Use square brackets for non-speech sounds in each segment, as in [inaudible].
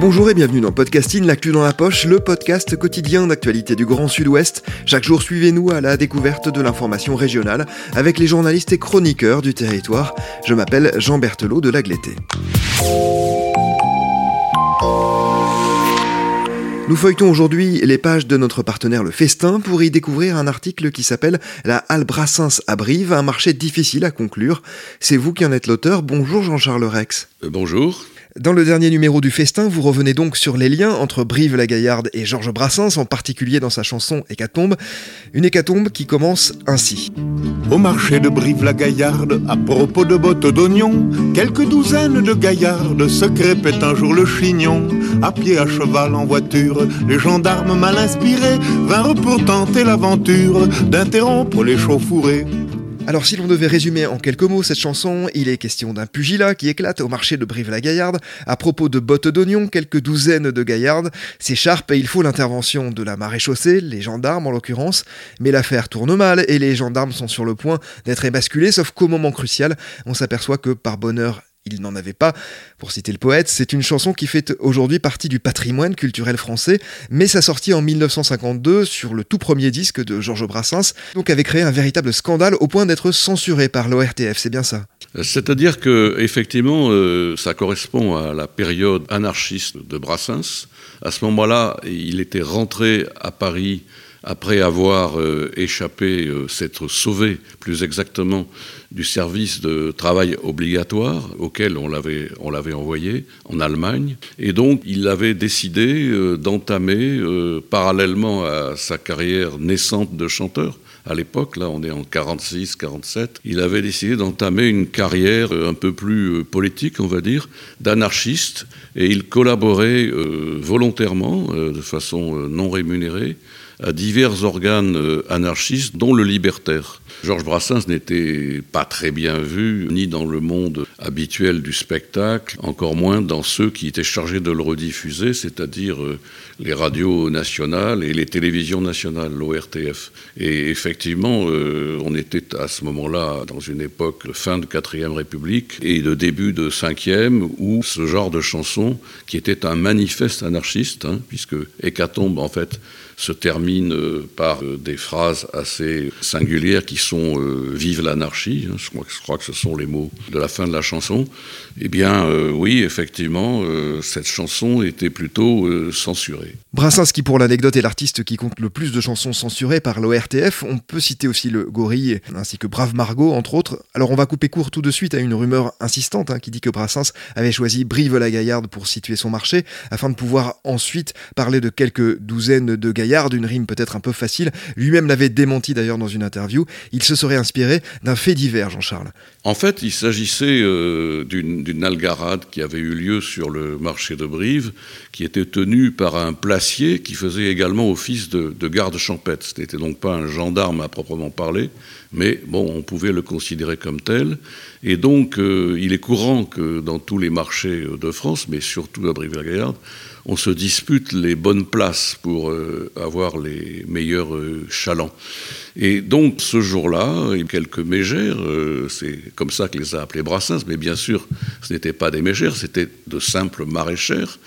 Bonjour et bienvenue dans Podcasting, l'actu dans la poche, le podcast quotidien d'actualité du Grand Sud-Ouest. Chaque jour, suivez-nous à la découverte de l'information régionale avec les journalistes et chroniqueurs du territoire. Je m'appelle Jean Berthelot de Lagleté. Nous feuilletons aujourd'hui les pages de notre partenaire Le Festin pour y découvrir un article qui s'appelle La Halle Brassens à un marché difficile à conclure. C'est vous qui en êtes l'auteur. Bonjour Jean-Charles Rex. Euh, bonjour. Dans le dernier numéro du Festin, vous revenez donc sur les liens entre Brive-la-Gaillarde et Georges Brassens, en particulier dans sa chanson Hécatombe. Une hécatombe qui commence ainsi. Au marché de Brive-la-Gaillarde, à propos de bottes d'oignons, quelques douzaines de gaillardes se crépaient un jour le chignon. À pied, à cheval, en voiture, les gendarmes mal inspirés vinrent pour tenter l'aventure d'interrompre les chauffourées. Alors si l'on devait résumer en quelques mots cette chanson, il est question d'un pugilat qui éclate au marché de Brive-la-Gaillarde. À propos de bottes d'oignons, quelques douzaines de gaillardes s'écharpent et il faut l'intervention de la maréchaussée, les gendarmes en l'occurrence. Mais l'affaire tourne mal et les gendarmes sont sur le point d'être émasculés, sauf qu'au moment crucial, on s'aperçoit que par bonheur il n'en avait pas. Pour citer le poète, c'est une chanson qui fait aujourd'hui partie du patrimoine culturel français, mais sa sortie en 1952 sur le tout premier disque de Georges Brassens, donc avait créé un véritable scandale au point d'être censuré par l'ORTF, c'est bien ça C'est-à-dire que effectivement, euh, ça correspond à la période anarchiste de Brassens. À ce moment-là, il était rentré à Paris après avoir euh, échappé, euh, s'être sauvé plus exactement du service de travail obligatoire auquel on l'avait, envoyé en Allemagne. Et donc il avait décidé euh, d'entamer, parallèlement à sa carrière naissante de chanteur, à l'époque, là on est en 46, 47, il avait décidé d'entamer une carrière un peu plus politique, on va dire, d'anarchiste, et il collaborait volontairement, de façon non rémunérée, à divers organes euh, anarchistes, dont le libertaire. Georges Brassens n'était pas très bien vu, ni dans le monde habituel du spectacle, encore moins dans ceux qui étaient chargés de le rediffuser, c'est-à-dire euh, les radios nationales et les télévisions nationales, l'ORTF. Et effectivement, euh, on était à ce moment-là dans une époque fin de 4 République et de début de 5e, où ce genre de chanson, qui était un manifeste anarchiste, hein, puisque Hécatombe, en fait, se termine euh, par euh, des phrases assez singulières qui sont euh, Vive l'anarchie, hein, je, crois, que ce sont les mots de la fin de la chanson. Eh bien, oui, effectivement, cette chanson était plutôt censurée. Brassens, qui pour l'anecdote est l'artiste qui compte le plus de chansons censurées par l'ORTF, on peut citer aussi le Gorille ainsi que Brave Margot, entre autres. Alors on va couper court tout de suite à une rumeur insistante hein, qui dit que Brassens avait choisi Brive-la-Gaillarde pour situer son marché, afin de pouvoir ensuite parler de quelques douzaines de gaillards d'une rime peut-être un peu facile. Lui-même l'avait démenti d'ailleurs dans une interview. Il se serait inspiré d'un fait divers, Jean-Charles. En fait, il s'agissait euh, d'une algarade qui avait eu lieu sur le marché de Brive, qui était tenue par un placier qui faisait également office de, garde champêtre. Ce n'était donc pas un gendarme à proprement parler, mais bon, on pouvait le considérer comme tel. Et donc, euh, il est courant que dans tous les marchés de France, mais surtout à Brive-la-Gaillarde, on se dispute les bonnes places pour euh, avoir les meilleurs euh, chalands. Et donc ce jour-là, quelques mégères, c'est comme ça que les a appelés Brassens, mais bien sûr ce n'étaient pas des mégères, c'était de simples maraîchères,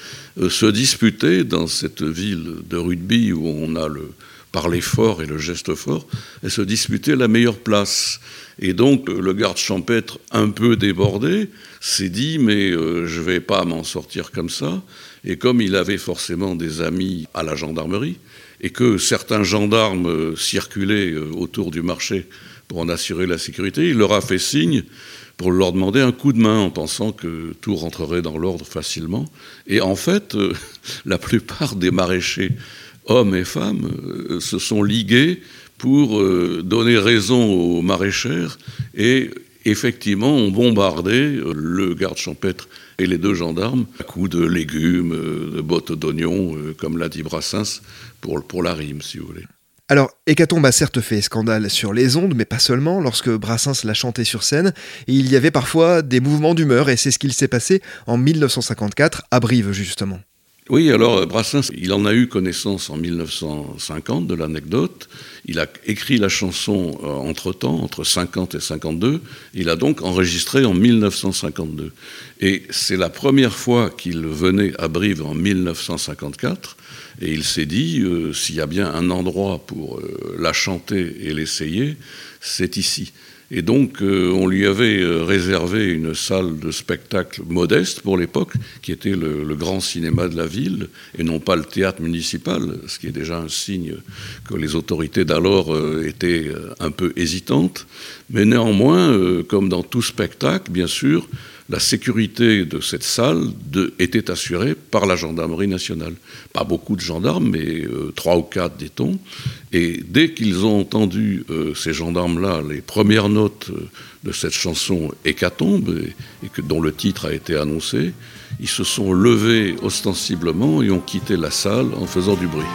se disputaient dans cette ville de rugby où on a le parler fort et le geste fort, et se disputaient la meilleure place. Et donc le garde champêtre, un peu débordé, s'est dit mais je ne vais pas m'en sortir comme ça. Et comme il avait forcément des amis à la gendarmerie, et que certains gendarmes euh, circulaient euh, autour du marché pour en assurer la sécurité, il leur a fait signe pour leur demander un coup de main en pensant que tout rentrerait dans l'ordre facilement. Et en fait, euh, [laughs] la plupart des maraîchers, hommes et femmes, se sont ligués pour euh, donner raison aux maraîchères et effectivement ont bombardé le garde champêtre et les deux gendarmes à coups de légumes, de bottes d'oignons, comme l'a dit Brassens, pour, pour la rime, si vous voulez. Alors, Hécatombe a certes fait scandale sur les ondes, mais pas seulement, lorsque Brassens l'a chanté sur scène, il y avait parfois des mouvements d'humeur, et c'est ce qu'il s'est passé en 1954, à Brive justement. Oui, alors Brassens, il en a eu connaissance en 1950 de l'anecdote. Il a écrit la chanson euh, entre-temps, entre 50 et 52. Il a donc enregistré en 1952. Et c'est la première fois qu'il venait à Brive en 1954. Et il s'est dit, euh, s'il y a bien un endroit pour euh, la chanter et l'essayer, c'est ici. Et donc, euh, on lui avait réservé une salle de spectacle modeste pour l'époque, qui était le, le, grand cinéma de la ville, et non pas le théâtre municipal, ce qui est déjà un signe que les autorités d'alors étaient un peu hésitantes. Mais néanmoins, comme dans tout spectacle, bien sûr, la sécurité de cette salle était assurée par la gendarmerie nationale. Pas beaucoup de gendarmes, mais euh, trois ou quatre, dit-on. Et dès qu'ils ont entendu, euh, ces gendarmes-là, les premières notes euh, de cette chanson Hécatombe, et, que, dont le titre a été annoncé, ils se sont levés ostensiblement et ont quitté la salle en faisant du bruit.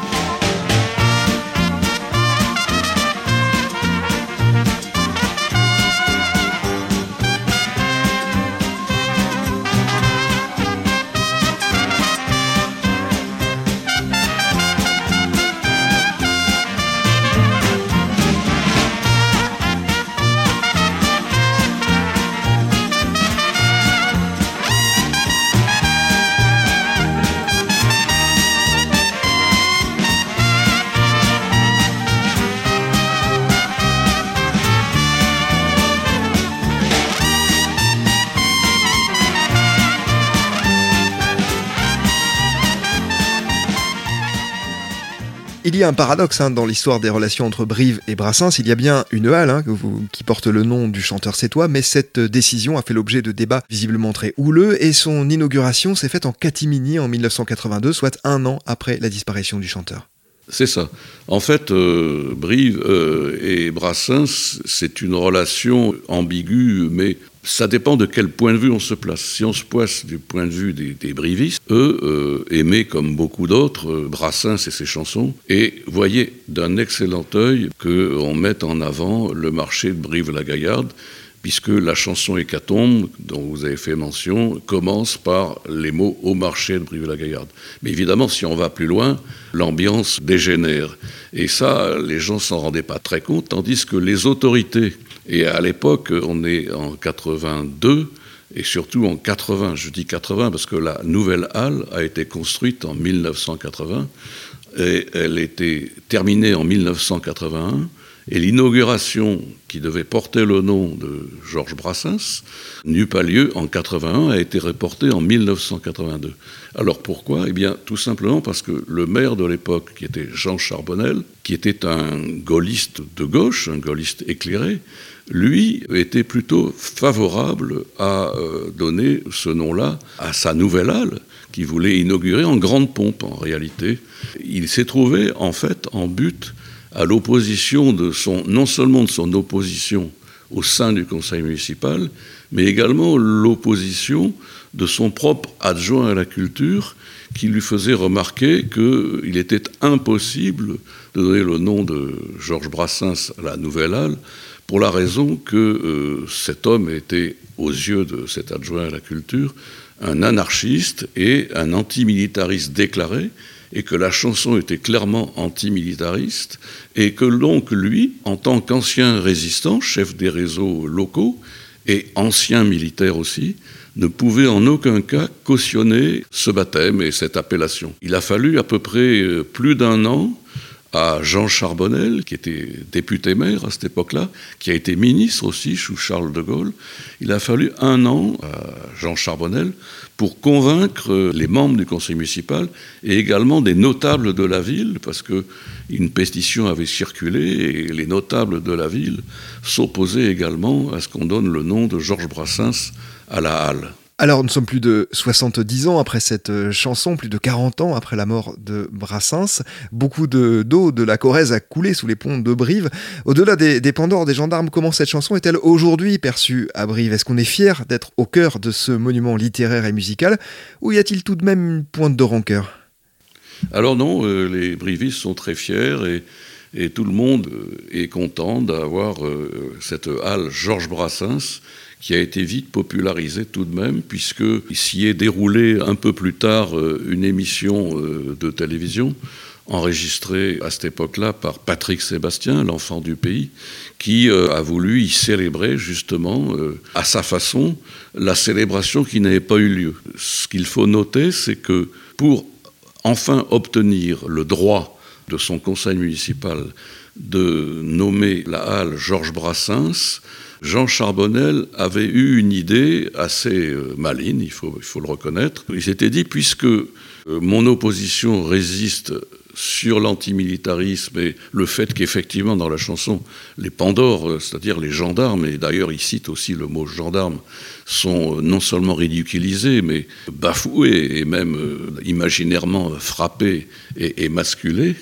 Il y a un paradoxe hein, dans l'histoire des relations entre Brive et Brassens. Il y a bien une halle hein, qui porte le nom du chanteur sétois, mais cette décision a fait l'objet de débats visiblement très houleux et son inauguration s'est faite en catimini en 1982, soit un an après la disparition du chanteur. C'est ça. En fait, euh, Brive euh, et Brassens, c'est une relation ambiguë, mais ça dépend de quel point de vue on se place. Si on se place du point de vue des, brivistes, eux euh, aimaient comme beaucoup d'autres euh, Brassens et ses chansons, et voyaient d'un excellent œil qu'on mette en avant le marché de Brive-la-Gaillarde, puisque la chanson Hécatombe, dont vous avez fait mention, commence par les mots au marché de Brive-la-Gaillarde. Mais évidemment, si on va plus loin, l'ambiance dégénère. Et ça, les gens s'en rendaient pas très compte, tandis que les autorités et à l'époque, on est en 82 et surtout en 80. Je dis 80 parce que la nouvelle halle a été construite en 1980 et elle était terminée en 1981. Et l'inauguration qui devait porter le nom de Georges Brassens n'eut pas lieu en 81, a été reportée en 1982. Alors pourquoi? Eh bien, tout simplement parce que le maire de l'époque, qui était Jean Charbonnel, qui était un gaulliste de gauche, un gaulliste éclairé, lui était plutôt favorable à euh, donner ce nom-là à sa nouvelle halle qu'il voulait inaugurer en grande pompe en réalité. Il s'est trouvé en fait en but à l'opposition de son, non seulement de son opposition au sein du conseil municipal, mais également l'opposition de son propre adjoint à la culture qui lui faisait remarquer qu'il était impossible de donner le nom de Georges Brassens à la Nouvelle Halle pour la raison que euh, cet homme était, aux yeux de cet adjoint à la culture, un anarchiste et un antimilitariste déclaré, et que la chanson était clairement antimilitariste, et que donc lui, en tant qu'ancien résistant, chef des réseaux locaux, et ancien militaire aussi, ne pouvait en aucun cas cautionner ce baptême et cette appellation. Il a fallu à peu près euh, plus d'un an à Jean Charbonnel, qui était député maire à cette époque-là, qui a été ministre aussi sous Charles de Gaulle. Il a fallu un an à Jean Charbonnel pour convaincre les membres du conseil municipal et également des notables de la ville, parce qu'une pétition avait circulé et les notables de la ville s'opposaient également à ce qu'on donne le nom de Georges Brassens à la halle. Alors, nous sommes plus de 70 ans après cette euh, chanson, plus de 40 ans après la mort de Brassens. Beaucoup d'eau de, la Corrèze a coulé sous les ponts de Brive. Au-delà des, des Pandores, des gendarmes, comment cette chanson est-elle aujourd'hui perçue à Brive? Est-ce qu'on est fier d'être au cœur de ce monument littéraire et musical? Ou y a-t-il tout de même une pointe de rancœur? Alors non, euh, les brivistes sont très fiers et tout le monde euh, est content d'avoir cette halle Georges Brassens qui a été vite popularisé tout de même, puisque s'y est déroulé un peu plus tard euh, une émission euh, de télévision enregistrée à cette époque-là par Patrick Sébastien, l'enfant du pays, qui euh, a voulu y célébrer justement à sa façon la célébration qui n'avait pas eu lieu. Ce qu'il faut noter, c'est que pour enfin obtenir le droit de son conseil municipal de nommer la halle Georges Brassens, Jean Charbonnel avait eu une idée assez euh, maligne, il faut, le reconnaître. Il s'était dit, puisque euh, mon opposition résiste sur l'antimilitarisme et le fait qu'effectivement dans la chanson, les Pandores, euh, c'est-à-dire les gendarmes, et d'ailleurs il cite aussi le mot gendarme, sont non seulement ridiculisés, mais bafoués et même imaginairement frappés et, masculés,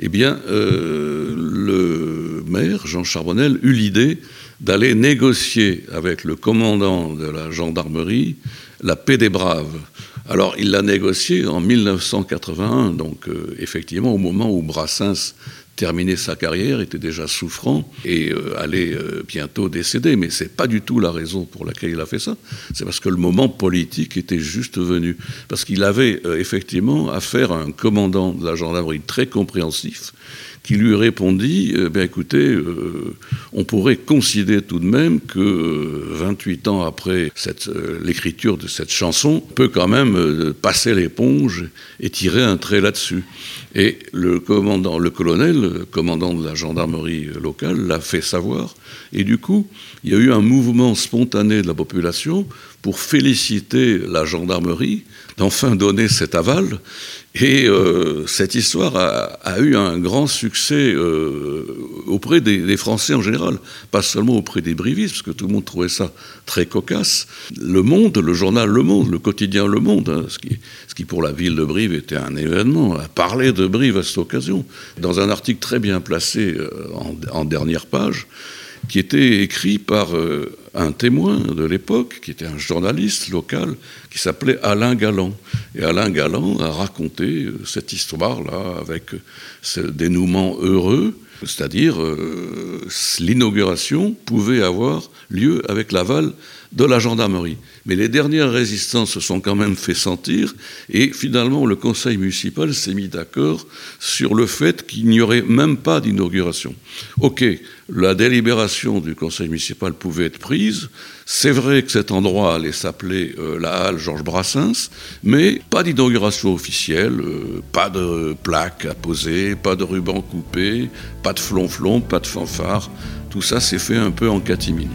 eh bien le maire, Jean Charbonnel, eut l'idée d'aller négocier avec le commandant de la gendarmerie la paix des braves. Alors il l'a négocié en 1981, donc euh, effectivement au moment où Brassens terminait sa carrière, était déjà souffrant et euh, allait euh, bientôt décéder. Mais ce n'est pas du tout la raison pour laquelle il a fait ça. C'est parce que le moment politique était juste venu. Parce qu'il avait effectivement affaire à un commandant de la gendarmerie très compréhensif qui lui répondit eh bien écoutez, euh, on pourrait considérer tout de même que 28 euh, ans après euh, l'écriture de cette chanson, on peut quand même passer l'éponge et tirer un trait là-dessus. Et le commandant, le colonel, commandant de la gendarmerie locale, l'a fait savoir. Et du coup, il y a eu un mouvement spontané de la population pour féliciter la gendarmerie d'enfin donner cet aval. Et euh, cette histoire a, eu un grand succès euh, auprès des, Français en général, pas seulement auprès des brivistes, parce que tout le monde trouvait ça très cocasse. Le Monde, le journal Le Monde, le quotidien Le Monde, hein, ce, qui, ce, qui, pour la ville de Brive était un événement, a parlé de Brive à cette occasion, dans un article très bien placé euh, en, en dernière page, qui était écrit par un témoin de l'époque, qui était un journaliste local, qui s'appelait Alain Galland. Et Alain Galland a raconté euh, cette histoire-là avec ce dénouement heureux, c'est-à-dire euh, l'inauguration pouvait avoir lieu avec l'aval de la gendarmerie. Mais les dernières résistances se sont quand même fait sentir et finalement le conseil municipal s'est mis d'accord sur le fait qu'il n'y aurait même pas d'inauguration. Ok, la délibération du conseil municipal pouvait être prise. C'est vrai que cet endroit allait s'appeler euh, la halle Georges Brassens, mais pas d'inauguration officielle, euh, pas de plaque à poser, pas de ruban coupé, pas de flonflon, pas de fanfare. Tout ça s'est fait un peu en catimini.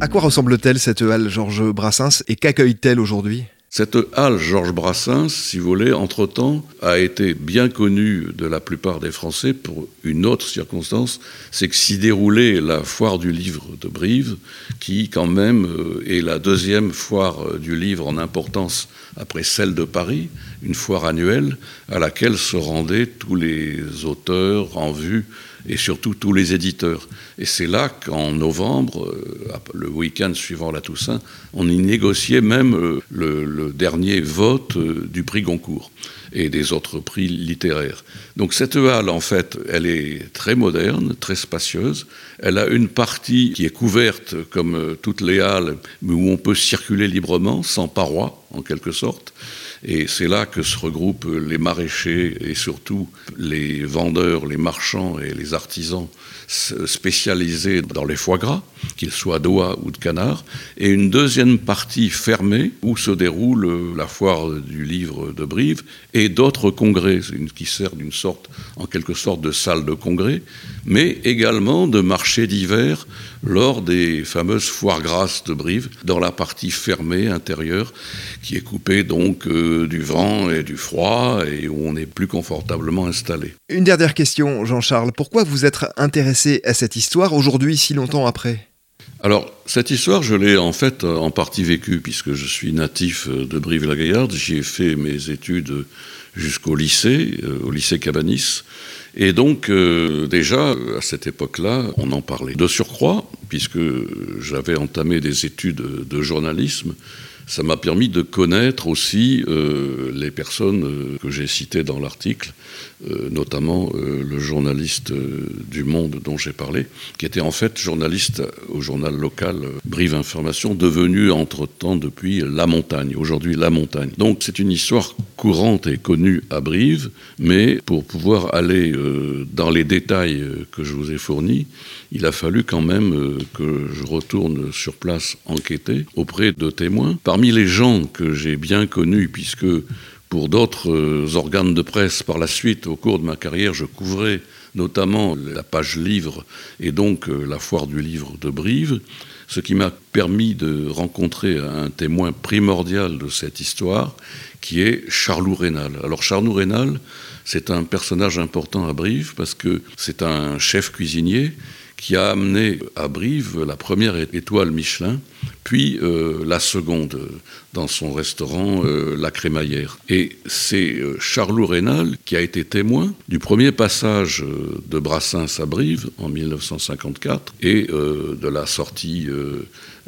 À quoi ressemble-t-elle cette halle Georges Brassens et qu'accueille-t-elle aujourd'hui? Cette halle Georges Brassens, si vous voulez, entre-temps, a été bien connue de la plupart des Français pour une autre circonstance, c'est que s'y déroulait la foire du livre de Brive, qui quand même euh, est la deuxième foire euh, du livre en importance après celle de Paris, une foire annuelle à laquelle se rendaient tous les auteurs en vue et surtout tous les éditeurs. Et c'est là qu'en novembre, euh, le week-end suivant la Toussaint, on y négociait même euh, le, dernier vote euh, du prix Goncourt et des autres prix littéraires. Donc cette halle, en fait, elle est très moderne, très spacieuse. Elle a une partie qui est couverte, comme toutes les halles, mais où on peut circuler librement, sans parois, en quelque sorte. Et c'est là que se regroupent les maraîchers et surtout les vendeurs, les marchands et les artisans spécialisés dans les foie gras. qu'il soit d'oie ou de canard, et une deuxième partie fermée où se déroule la foire du livre de Brive et d'autres congrès, qui sert d'une sorte, en quelque sorte, de salle de congrès, mais également de marchés d'hiver lors des fameuses foires grasses de Brive, dans la partie fermée intérieure, qui est coupée donc euh, du vent et du froid et où on est plus confortablement installé. Une dernière question, Jean-Charles. Pourquoi vous êtes intéressé à cette histoire aujourd'hui, si longtemps après? Alors, cette histoire, je l'ai en fait en partie vécue, puisque je suis natif de Brive-la-Gaillarde. J'y ai fait mes études jusqu'au lycée, euh, au lycée Cabanis. Et donc, euh, déjà, à cette époque-là, on en parlait. De surcroît, puisque j'avais entamé des études de journalisme, ça m'a permis de connaître aussi euh, les personnes euh, que j'ai citées dans l'article, euh, notamment le journaliste du Monde dont j'ai parlé, qui était en fait journaliste au journal local Brive Information, devenu entre-temps depuis La Montagne, aujourd'hui La Montagne. Donc c'est une histoire courante et connue à Brive, mais pour pouvoir aller dans les détails que je vous ai fournis, il a fallu quand même que je retourne sur place enquêter auprès de témoins. Parmi les gens que j'ai bien connus, puisque pour d'autres euh, organes de presse par la suite, au cours de ma carrière, je couvrais notamment la page livre et donc euh, la foire du livre de Brive, ce qui m'a permis de rencontrer un témoin primordial de cette histoire, qui est Charlot Rénal. Alors Charlot Rénal, c'est un personnage important à Brive parce que c'est un chef cuisinier qui a amené à Brive la première étoile Michelin, puis euh, la seconde dans son restaurant euh, La Crémaillère. Et c'est euh, Charlot Rénal qui a été témoin du premier passage de Brassens à Brive en 1954 et de la sortie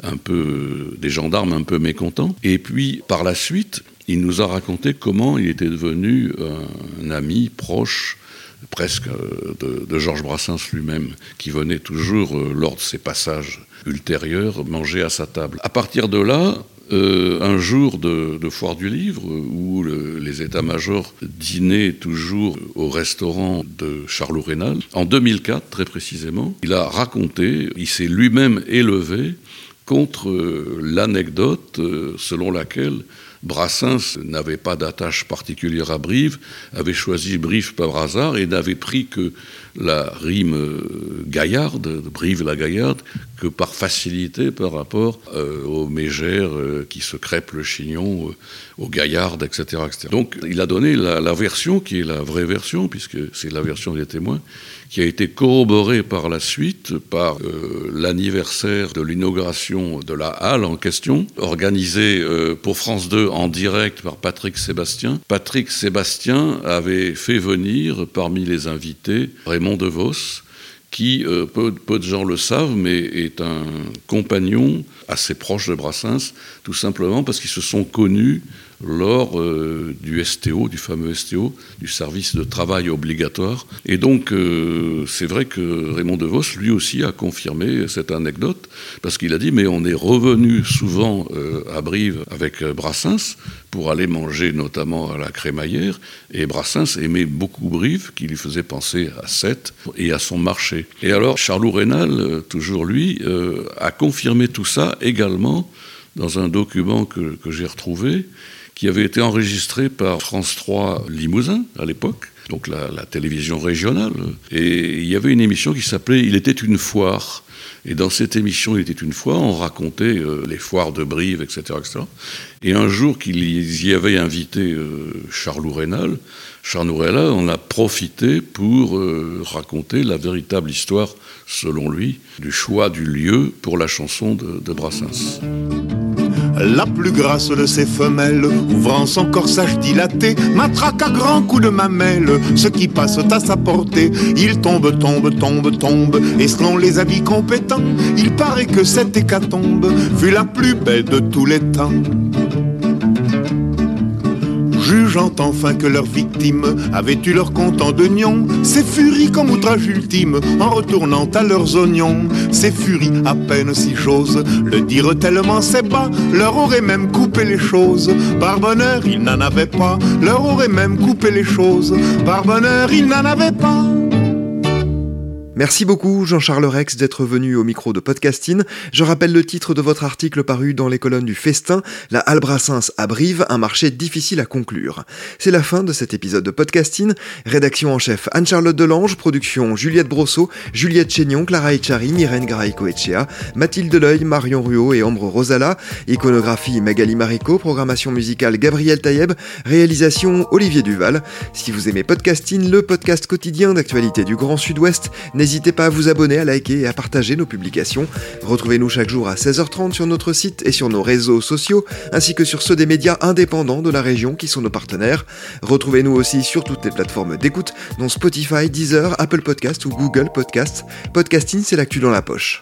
un peu des gendarmes un peu mécontents. Et puis par la suite, il nous a raconté comment il était devenu un ami proche presque euh, de, Georges Brassens lui-même, qui venait toujours, euh, lors de ses passages ultérieurs, manger à sa table. À partir de là, euh, un jour de, foire du livre où les états-majors dînaient toujours au restaurant de Charlot Rénal. En 2004, très précisément, il a raconté, il s'est lui-même élevé contre l'anecdote selon laquelle Brassens n'avait pas d'attache particulière à Brive, avait choisi Brive par hasard et n'avait pris que la rime euh, gaillarde, Brive la gaillarde, que par facilité par rapport euh, aux mégères euh, qui se crêpent le chignon, aux gaillardes, etc., etc., Donc il a donné la, version qui est la vraie version, puisque c'est la version des témoins, qui a été corroborée par la suite par l'anniversaire de l'inauguration de la halle en question, organisée pour France 2 en direct par Patrick Sébastien. Patrick Sébastien avait fait venir parmi les invités DeVos, qui, euh, peu, de gens le savent, mais est un compagnon assez proche de Brassens, tout simplement parce qu'ils se sont connus lors euh, du STO, du fameux STO, du service de travail obligatoire. Et donc, euh, c'est vrai que Raymond DeVos, lui aussi, a confirmé cette anecdote, parce qu'il a dit, mais on est revenu souvent euh, à Brive avec Brassens pour aller manger notamment à la crémaillère, et Brassens aimait beaucoup Brive, qui lui faisait penser à Sète et à son marché. Et alors, Charlot Rénal, toujours lui, a confirmé tout ça également dans un document que, que j'ai retrouvé, qui avait été enregistré par France 3 Limousin à l'époque, donc la, télévision régionale. Et il y avait une émission qui s'appelait Il était une foire. Et dans cette émission, Il était une fois, on racontait euh, les foires de Brive, etc., etc. Et un jour qu'ils y avaient invité euh, Charles Rénal, Rénal en a profité pour euh, raconter la véritable histoire, selon lui, du choix du lieu pour la chanson de, de Brassens. La plus grasse de ses femelles, ouvrant son corsage dilaté, matraque à grands coups de mamelle, ce qui passe à sa portée. Il tombe, tombe, tombe, tombe, et selon les avis compétents, il paraît que cette hécatombe fut la plus belle de tous les temps jugeant enfin que leurs victimes avaient eu leur compte en d'oignons, ces furies comme outrage ultime, en retournant à leurs oignons, ces furies à peine si choses, le dire tellement c'est bas, leur aurait même coupé les choses, par bonheur ils n'en avaient pas, leur aurait même coupé les choses, par bonheur ils n'en avaient pas. Merci beaucoup Jean-Charles Rex d'être venu au micro de Podcasting. Je rappelle le titre de votre article paru dans les colonnes du Festin, La Albrassens à Brive, un marché difficile à conclure. C'est la fin de cet épisode de Podcasting. Rédaction en chef Anne-Charlotte Delange, production Juliette Brosseau, Juliette Chénion, Clara Echari, Myrène Graïco-Echea, Mathilde Leuil, Marion Ruot et Ombre Rosala, iconographie Magali Marico, programmation musicale Gabriel Taïeb, réalisation Olivier Duval. Si vous aimez Podcasting, le podcast quotidien d'actualité du Grand Sud-Ouest, N'hésitez pas à vous abonner, à liker et à partager nos publications. Retrouvez-nous chaque jour à 16h30 sur notre site et sur nos réseaux sociaux, ainsi que sur ceux des médias indépendants de la région qui sont nos partenaires. Retrouvez-nous aussi sur toutes les plateformes d'écoute, dont Spotify, Deezer, Apple Podcast ou Google Podcast. Podcasting, c'est l'actu dans la poche.